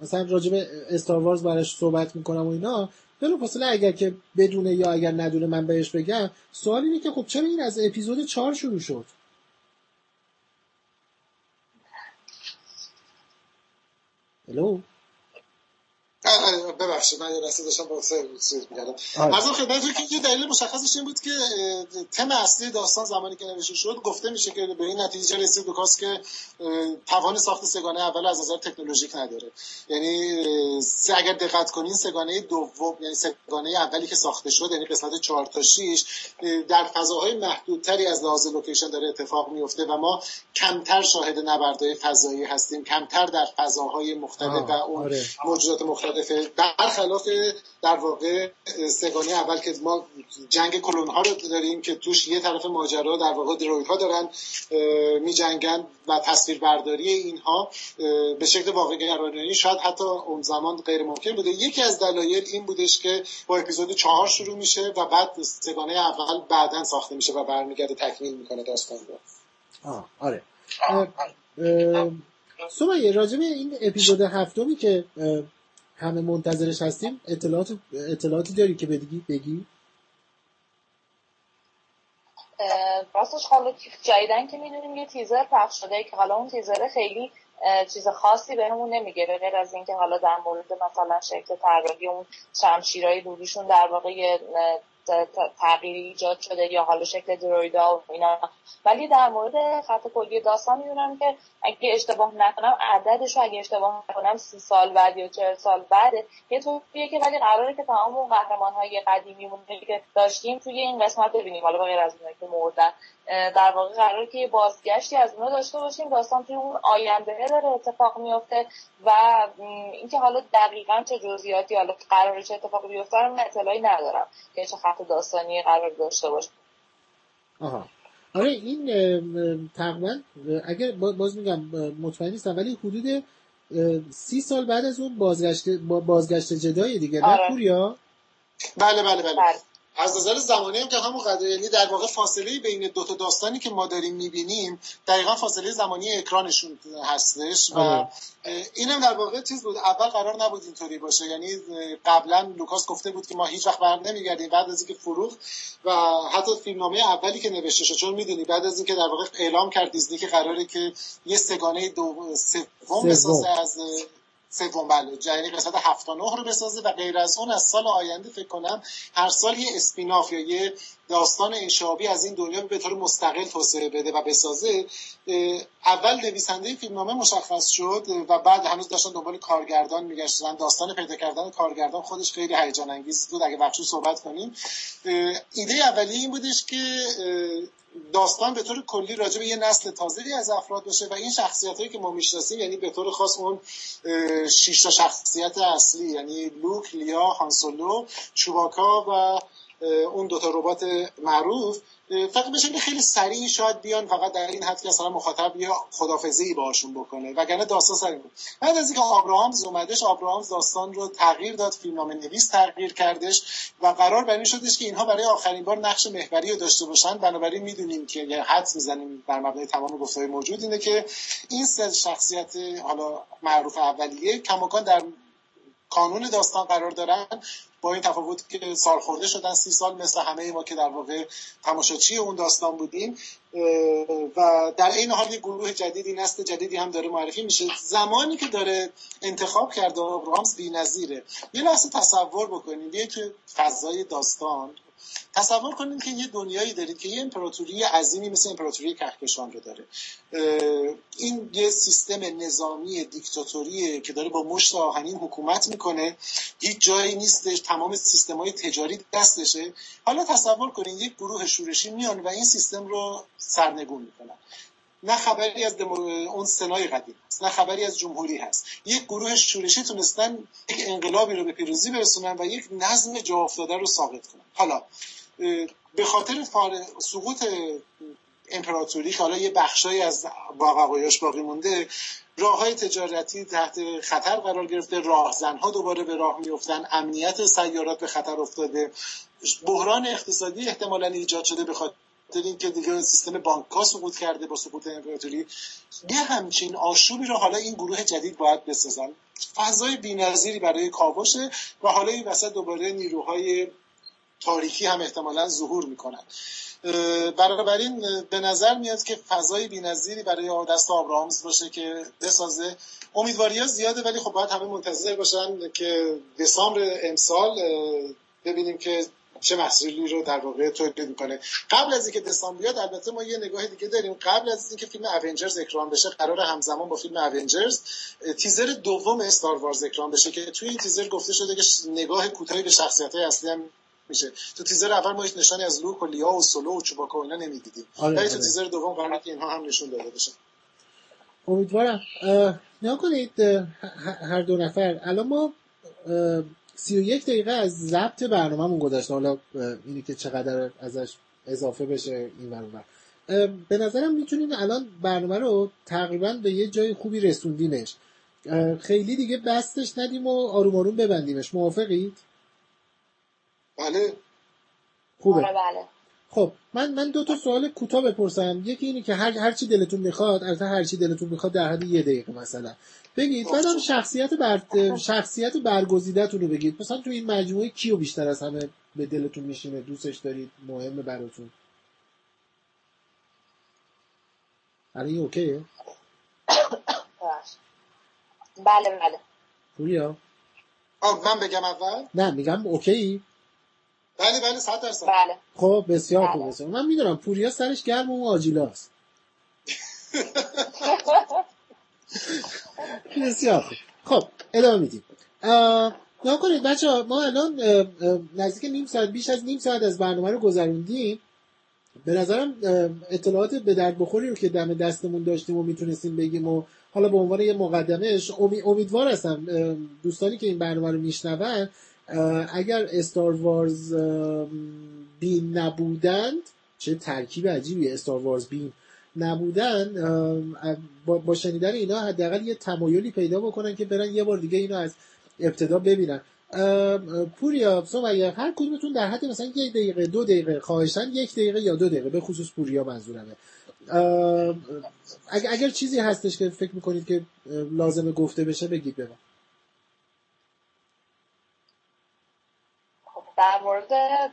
مثلا راجب استار وارز براش صحبت می‌کنم و اینا بلو فاصله اگر که بدونه یا اگر ندونه من بهش بگم سوال اینه که خب چرا این از اپیزود چهار شروع شد الو ببخشید من یه لحظه داشتم با سیز می‌کردم. از اون خدمتتون که یه دلیل مشخصش این بود که تم اصلی داستان زمانی که نوشته شد گفته میشه که به این نتیجه رسید دوکاس که توان ساخت سگانه اول از نظر تکنولوژیک نداره. یعنی اگر دقت کنین سگانه دوم یعنی سگانه اولی که ساخته شد یعنی قسمت 4 تا 6 در فضاهای محدودتری از لحاظ لوکیشن داره اتفاق میفته و ما کمتر شاهد نبردهای فضایی هستیم کمتر در فضاهای مختلف و اون آره. موجودات مختلف برخلاف در واقع سگانی اول که ما جنگ کلون ها رو داریم که توش یه طرف ماجرا در واقع دروید ها دارن می جنگن و تصویر برداری اینها به شکل واقع گرانانی شاید حتی اون زمان غیر ممکن بوده. یکی از دلایل این بودش که با اپیزود چهار شروع میشه و بعد سگانه اول بعدا ساخته میشه و برمیگرده تکمیل می‌کنه داستان رو. آه آره. سمیه راجب این اپیزود هفتمی که همه منتظرش هستیم. اطلاعات اطلاعاتی داری که بگی؟ بگی راستش حالا جدیدن که می‌دونیم یه تیزر پخش شده که حالا اون تیزر خیلی چیز خاصی بهمون نمیگه به غیر از اینکه حالا در مورد مثلا شکل طراحی اون شمشیرهای دودیشون در واقع تغییری ایجاد شده یا حالا شکل درویدا و اینا. ولی در مورد خط کلی داستان می‌دونم که اگه اشتباه نکنم عددش اگه اشتباه نکنم سی سال بعد یا چهل سال بعد یه طوریه که ولی قراره که تمام اون قهرمان های قدیمی که داشتیم توی این قسمت ببینیم. حالا غیر از اونایی که مردن در واقع قراره که یه بازگشتی از اونها داشته باشیم. داستان توی اون آینده داره اتفاق میفته و اینکه حالا دقیقا چه جزئیاتی حالا قراره چه اتفاقی بیفته رو اطلاعی ندارم که چه خط داستانی قرار داشته باشه. آها. آره این تقریبا اگر باز میگم مطمئن نیستم ولی حدود سی سال بعد از اون بازگشت بازگشت جدای دیگه آره. نه پوریا؟ بله بله بله, بله. از نظر زمانی هم که همون قدر یعنی در واقع فاصله بین دو تا داستانی که ما داریم می‌بینیم دقیقا فاصله زمانی اکرانشون هستش و آره. اینم در واقع چیز بود اول قرار نبود اینطوری باشه یعنی قبلا لوکاس گفته بود که ما هیچ وقت بر نمیگردیم بعد از اینکه فروخت و حتی فیلمنامه اولی که نوشته شد چون می‌دونی بعد از اینکه در واقع اعلام کرد دیزنی که قراره که یه سگانه دو سوم بسازه از سوم بله یعنی قسمت 7 تا 9 رو بسازه و غیر از اون از سال آینده فکر کنم هر سال یه spin-off یا یه داستان انشعابی از این دنیا به طور مستقل توسعه بده و بسازه اول نویسنده فیلمنامه مشخص شد و بعد هنوز داشتن دنبال کارگردان میگشتن. داستان پیدا کردن کارگردان خودش خیلی هیجان انگیز بود. اگه وقتی صحبت کنیم. ایده اولیه این بودش که داستان به طور کلی راجع به یه نسل تازه‌ای از افراد باشه و این شخصیت هایی که ما می‌شناسیم یعنی به طور خاص اون شش تا شخصیت اصلی یعنی لوک، لیا، هانسولو، چوباکا و اون دوتا ربات معروف فقط به شکل خیلی سریع شاید بیان فقط در این حد که اصلا مخاطب یا خدافزی باشون بکنه وگرنه داستان سریع بود. بعد از اینکه آبراهامز اومدش آبراهامز داستان رو تغییر داد فیلمنامه نویس تغییر کردش و قرار بر این شدش که اینها برای آخرین بار نقش محوری رو داشته باشن. بنابراین می‌دونیم که یه حد می‌زنیم بر مبنای تمام گفتهای موجود اینه که این سه شخصیت حالا معروف اولیه کماکان در کانون داستان قرار دارن با این تفاوت که سال خورده شدن سی سال مثل همه ما که در واقع تماشاچی اون داستان بودیم و در این حال یه گروه جدیدی نسل جدیدی هم داره معرفی میشه. زمانی که داره انتخاب کرده آبراهامز بی‌نظیره. یه لحظه تصور بکنید یه که فضای داستان تصور کنید که یه دنیایی دارید که یه امپراتوری عظیمی مثل امپراتوری کهکشان رو داره. این یه سیستم نظامی دیکتاتوریه که داره با مشت آهنین حکومت می‌کنه. هیچ جایی نیستش تمام سیستم های تجاری دستشه. حالا تصور کنید یک گروه شورشی میان و این سیستم رو سرنگون می‌کنن. نه خبری از اون سنای قدیم هست نه خبری از جمهوری هست. یک گروه شورشی تونستن یک انقلابی رو به پیروزی برسونن و یک نظم جا افتاده رو ثابت کنن. حالا به خاطر سقوط امپراتوری که حالا یه بخشایی از بقایاش باقی مونده راه های تجارتی تحت خطر قرار گرفته راهزنها دوباره به راه میفتن امنیت سیارات به خطر افتاده بحران اقتصادی احتمالا ایجاد شده به خاطر اینکه دیگه سیستم بانک ها سقوط کرده با سقوط امپراتوری یه همچین آشوبی رو حالا این گروه جدید باید بسازن. فضای بینظیری برای کاوشه و حالا این وسط دوباره نیروهای تاریکی هم احتمالا ظهور می‌کنن. بنابراین به نظر میاد که فضای بینظیری برای دست آبراهامز باشه که بسازه. امیدواری ها زیاده ولی خب باید همه منتظر باشن که دسامبر امسال ببینیم که چه محصولی رو در واقع تولید می‌کنه. قبل از اینکه دسامبر بیاد البته ما یه نگاه دیگه داریم. قبل از اینکه فیلم اونجرز اکران بشه قرار همزمان با فیلم اونجرز تیزر دوم استار وارز اکران بشه که توی این تیزر گفته شده که نگاه کوتاهی به شخصیت های اصلی هم میشه. تو تیزر اول ما هیچ نشانی از لوک و لیا و سولو و چوباکا و اینا نمی‌دیدیم. آره، ولی تو آره. تیزر دوم قراره که اینها هم نشون داده بشه. امیدوارم. نه کنید هر دو نفر. الان ما سی و یک دقیقه از ضبط برنامهمون گذشته. حالا اینی که چقدر ازش اضافه بشه این برنامه به نظرم می‌تونیم الان برنامه رو تقریبا به یه جای خوبی رسوندیمش خیلی دیگه بستش ندیم و آروم آروم ببندیمش. موافقید؟ بله. خوبه. آره، بله. خب من من دو تا سوال کوتاه بپرسم. یکی اینی که هر هر چی دلتون می‌خواد از هر چی دلتون می‌خواد در حد یه دقیقه مثلا. بگید بعدم شخصیت بر... شخصیت برگزیده‌تون رو بگید. مثلا تو این مجموعه کیو بیشتر از همه به دلتون میشینه؟ دوستش دارید؟ مهمه براتون؟ الان اوکیه؟ بله بله. پوریا؟ من بگم اول؟ نه میگم اوکی بله بله صد درصد. بله. خب بسیار خوب بسیار من می‌دونم پوریا سرش گرم و آجیلاست بسیار خوب. خب ادامه میدیم. نگاه کنید بچه ما الان نزدیک نیم ساعت بیش از نیم ساعت از برنامه رو گذروندیم. به نظرم اطلاعات به درد بخوری رو که دم دستمون داشتیم و می‌تونستیم بگیم و حالا به عنوان یه مقدمش امیدوار هستم دوستانی که این برنامه رو میشنوند اگر استار وارز بین نبودند چه ترکیب عجیبی استار وارز بین نبودن با شنیدن اینا حداقل یه تمایلی پیدا بکنن که برن یه بار دیگه اینو از ابتدا ببینن. پوریا سمیه هر کدومتون در حد مثلا یک دقیقه دو دقیقه خواهشن یک دقیقه یا دو دقیقه به خصوص پوریا منظورمه. اگر, چیزی هستش که فکر می‌کنید که لازمه گفته بشه بگید به در مورد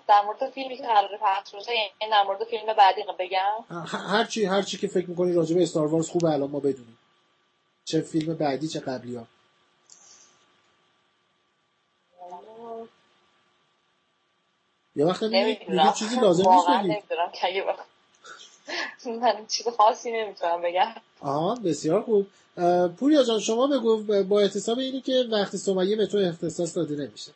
در مورد فیلمی که قرار پخش بشه یعنی در مورد فیلم بعدی بگم. هر چی هر چی که فکر می‌کنی راجع به استار وارز خوبه الان ما بدونیم. چه فیلم بعدی چه قبلی ها. یه وقت میگه چیزی لازم نیست بگید من چیز خاصی نمی‌تونم بگم. آها بسیار خوب. پوریا جان شما بگو با احتساب اینی که وقتی سمیه به تو اختصاص داده نمیشه.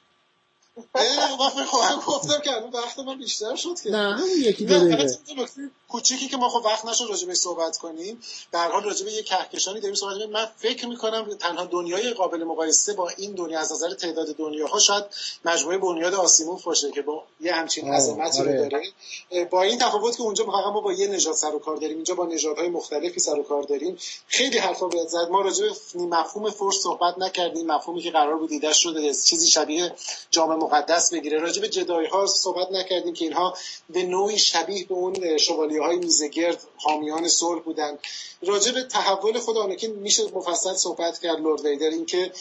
من خب گفتم که وقت من بیشتر شد که. نه یکی دو کوچیکی که ما خب وقت نشد راجع صحبت کنیم در حال راجع به یه کهکشانی داریم صحبت کنیم من فکر می‌کنم تنها دنیای قابل مقایسه با این دنیا از نظر تعداد دنیاها شاید مجموعه بنیاد آسیموف باشه که با یه همچین عظمتی رو آره. داره. با این تفاوت که اونجا فقط ما با یه نژاد سر و کار داریم اینجا با نژادهای مختلفی سر و کار داریم. خیلی حرفا باید زد. ما راجع به مفهوم فرس صحبت نکردیم. مفهومی که قرار بود دیده شده چیزی شبیه جام مقدس بگیره. راجع به جدایی ها صحبت نکردیم که اینها به نوعی شبیه به اون شوالیه های میزگرد حامیان صلح بودن راجع به تحول خود آنکین میشه مفصل صحبت کرد لورد ویدر اینکه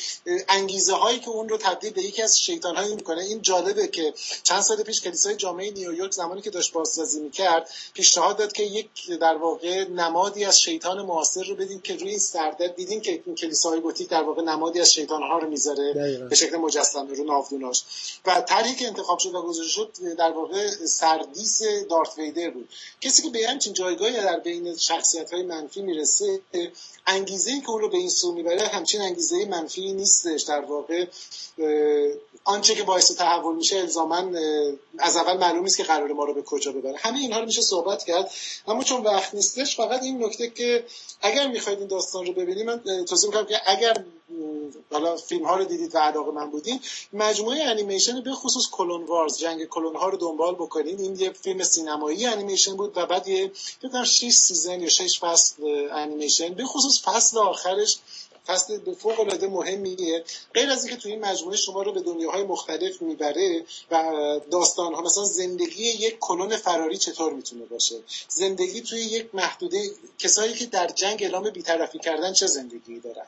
انگیزه هایی که اون رو تبدیل به یکی از شیطان هایی می‌کنه این جالبه که چند سال پیش کلیسای جامعه نیویورک زمانی که داشت بازسازی می‌کرد پیشنهاد داد که یک در واقع نمادی از شیطان معاصر رو بدیم که روی این سرده دیدین که این کلیسای گوتیک در واقع نمادی از شیطان ها رو می‌ذاره. به شکل مجسمه رو ناودوناش. و طرحی که انتخاب شد و گذاشته شد در واقع سردیس دارت ویدر بود. کسی که به همچین جایگاهی در بین شخصیت های منفی می‌رسه انگیزه ای که اون رو به این سو می‌بره همچین انگیزه منفی نیستش در واقع. آنچه که باعث تحول میشه الزاما از اول معلوم نیست که قرار ما رو به کجا ببره. همه اینها رو میشه صحبت کرد اما چون وقت نیستش فقط این نکته که اگر می‌خواید این داستان رو ببینید من توصیه می‌کنم که اگر حالا فیلم ها رو دیدید و علاقه‌مند بودین مجموعه انیمیشن به خصوص Clone Wars جنگ کلون ها رو دنبال بکنید این یه فیلم سینمایی انیمیشن بود و بعد یه فکر 6 season یا 6 فصل انیمیشن. به خصوص فصل آخرش فصل فوق العاده مهمیه. غیر از اینکه توی این مجموعه شما رو به دنیاهای مختلف می‌بره و داستان ها مثلا زندگی یک کلون فراری چطور می‌تونه باشه؟ زندگی توی یک محدوده کسایی که در جنگ اعلام بیطرفی کردن چه زندگی دارن؟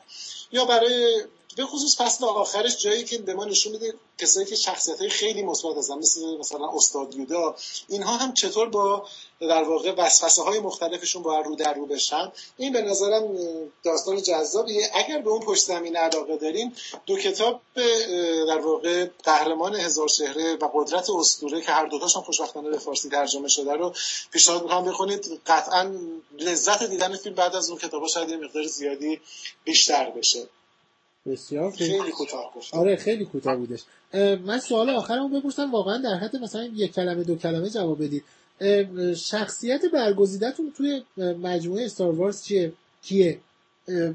یا برای به خصوص فصل آخرش جایی که به ما نشون میده کسایی که شخصیت های خیلی مثبت هستن مثل مثلا استاد یودا اینها هم چطور با در واقع وسوسه های مختلفشون با رو در رو بشن. این به نظرم داستان جذابیه. اگر به اون پشت زمین علاقه دارین دو کتاب در واقع قهرمان هزار شهره و قدرت اسطوره که هر دوتاشون خوشبختانه به فارسی ترجمه شده رو پیشنهاد می‌کنم بخونید. قطعا لذت دیدن فیلم بعد از اون کتابا شاید یه مقدار زیادی بیشتر بشه. بسیار خیلی کوتاه آره خیلی کوتاه بودش. من سوال آخرمو بپرسم واقعا در حد مثلا یک کلمه دو کلمه جواب بدید. شخصیت برگزیدتون توی مجموعه استار وارز چیه؟ کیه؟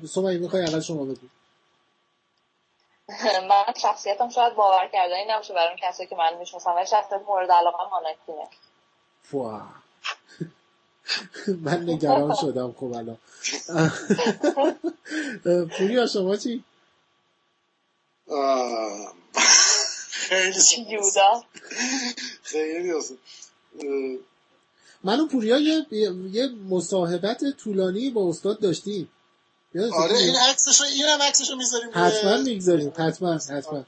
سومایی می‌خوای اول شما بگو. من شخصیتم شاید باور کردنی نمیشه برای اون کسی که من می‌شناسم ولی شخصیت مورد علاقه مانکینه. فوا. من نگران شدم خب الان. پوریا شما چی؟ خیلی یودا خیلی من و پوریا یه, یه مصاحبت طولانی با استاد داشتیم. آره این عکسشو اینم عکسشو می‌ذاریم حتما می‌گذاریم حتما حتما.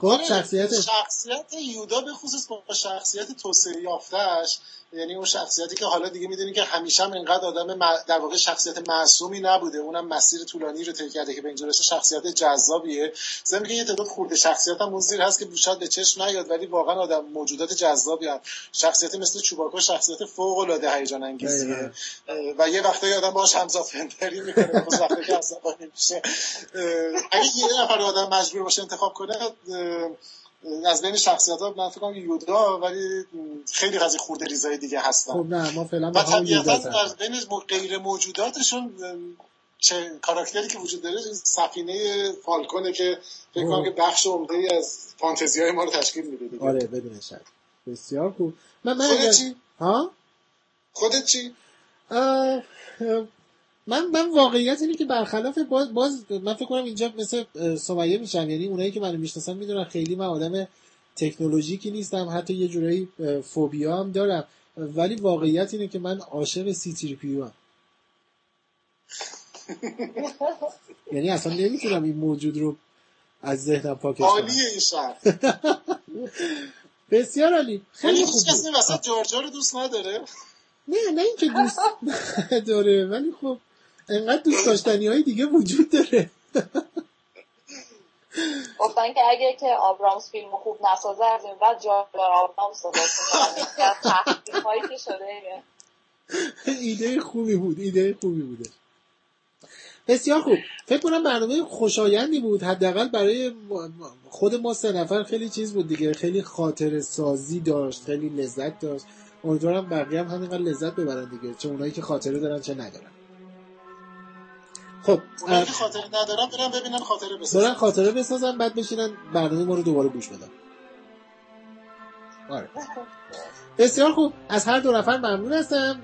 خب آره، شخصیت شخصیت یودا به خصوص با شخصیت توسعه یافتهش یعنی اون شخصیتی که حالا دیگه می‌دونی که همیشه هم اینقدر آدم در واقع شخصیت معصومی نبوده اونم مسیر طولانی رو طی کرده که به اینجا شخصیت جذابیه. زمین که یه تعداد خورده شخصیت هم اون زیر هست که شاید به چشم نیاد ولی واقعا آدم موجودات جذابی هم شخصیت مثل چوباکو شخصیت فوق العاده هیجان انگیزیه. و یه وقتایی آدم باهاش همزاد فندری می‌کنه وقتی که عصبانی میشه. اگه یه نفر آدم مجبور باشه انتخاب کنه از بین شخصیت ها من فکر کنم یودا ولی خیلی از خورده ریزای دیگه هستن خب نه ما فعلا و طبیعتا در بین غیر موجوداتشون چه کاراکتری که وجود داره سفینه فالکونه که فکر کنم که بخش عمده ای از فانتزی های ما رو تشکیل میده آره بدون شک بسیار خوب من من خودت چی؟ ها؟ خودت چی؟ من من واقعیت اینه که برخلاف باز, باز من فکر کنم اینجا مثل سمیه میشم. یعنی اونایی که منو می‌شناسن می‌دونن خیلی من آدم تکنولوژیکی نیستم. حتی یه جورایی فوبیا هم دارم. ولی واقعیت اینه که من عاشق سی تری پیو هم یعنی اصلا نمی‌تونم این موجود رو از ذهنم پاکش کنم. عالیه این شهر. بسیار عالی. خیلی خوب هیچ کسی وسط جارجار رو دوست نداره؟ نه نه اینکه دوست داره ولی خب. انقدر دوست داشتنی های دیگه وجود داره. گفتن که اگه که آبرامز فیلم خوب نسازه از این بعد جارجار آبرامز صحبت هایی که شده ایده خوبی بود ایده خوبی بوده. بسیار خوب. فکر کنم برنامه خوشایندی بود. حداقل برای خود ما سه نفر خیلی چیز بود دیگه. خیلی خاطر سازی داشت خیلی لذت داشت. امیدوارم بقیه هم همینقدر لذت ببرن دیگه چه اونایی که خاطره دارن چه ندارن. خب خاطره ندارن برن ببینن خاطره بسازن برن خاطره بسازن بعد بشینن برنامه ما رو دوباره گوش بدن. آره. بسیار خوب. از هر دو نفر ممنون هستم.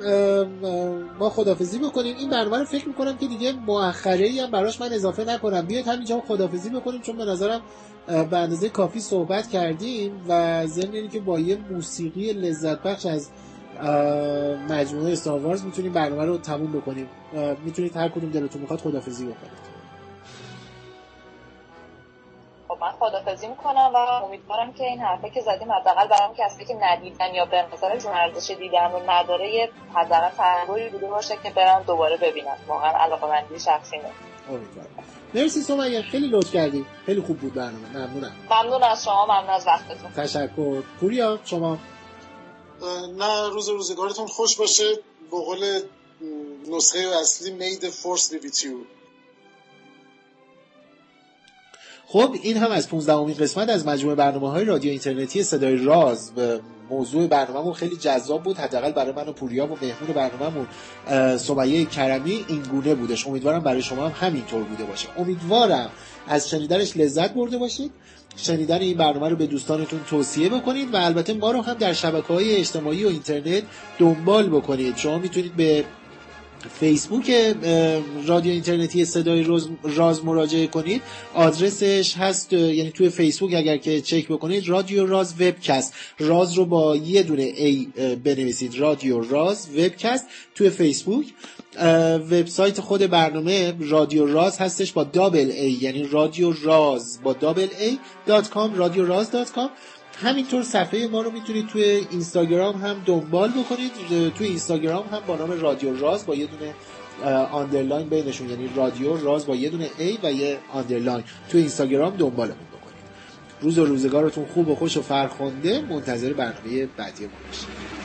ما خدافزی بکنیم. این برنامه رو فکر می‌کنم که دیگه مؤخره هم براش من اضافه نکنم. بیاید همینجا خدافزی بکنیم چون به نظرم به اندازه کافی صحبت کردیم و ضمن که با یه موسیقی لذت بخش از مجموعه استاروارز می‌تونیم برنامه رو تموم بکنیم. می‌تونید هر کدوم دلتون می‌خواد خدافزی بکنید. خب من خدافزی می‌کنم و امیدوارم که این حرفه که زدیم حداقل برام کسی که ندیدن یا به نظرشون ارزش دیدن رو نداره یه حداقل تحولی بوده باشه که برن دوباره ببینن واقعا علاقه مندی شخصی امیدوارم. مرسی سمیه خیلی لطف کردی. خیلی خوب بود برنامه. ممنونم. ممنون از شما. ممنون از وقتتون. تشکر. پوریا شما نه روز روزگارتون خوش باشه. به قول نسخه اصلی be with you. خب این هم از 15 امین قسمت از مجموعه برنامه های رادیو اینترنتی صدای راز. موضوع برنامهمون خیلی جذاب بود. حداقل برای من و پوریا و مهمون برنامهمون سمیه کرمی این گونه بودش. امیدوارم برای شما هم همینطور بوده باشه. امیدوارم از شنیدنش لذت برده باشید. شنیدن این برنامه رو به دوستانتون توصیه بکنید و البته ما رو هم در شبکه های اجتماعی و اینترنت دنبال بکنید. شما می‌تونید به فیسبوک رادیو اینترنتی صدای راز مراجعه کنید. آدرسش هست یعنی توی فیسبوک اگر که چک بکنید رادیو راز وبکست. راز رو با یه دونه ای بنویسید. رادیو راز وبکست توی فیسبوک. وبسایت خود برنامه رادیو راز هستش با دابل ای یعنی رادیو راز با دابل ای dot com رادیو راز dot com همینطور صفحه ما رو می‌تونید توی اینستاگرام هم دنبال بکنید. توی اینستاگرام هم با نام رادیو راز با یه دونه underline بینشون یعنی رادیو راز با یه دونه A و یه underline توی اینستاگرام دنبالمون بکنید. روز و روزگارتون خوب و خوش و فرخنده. منتظر برنامه بعدی ما باشید.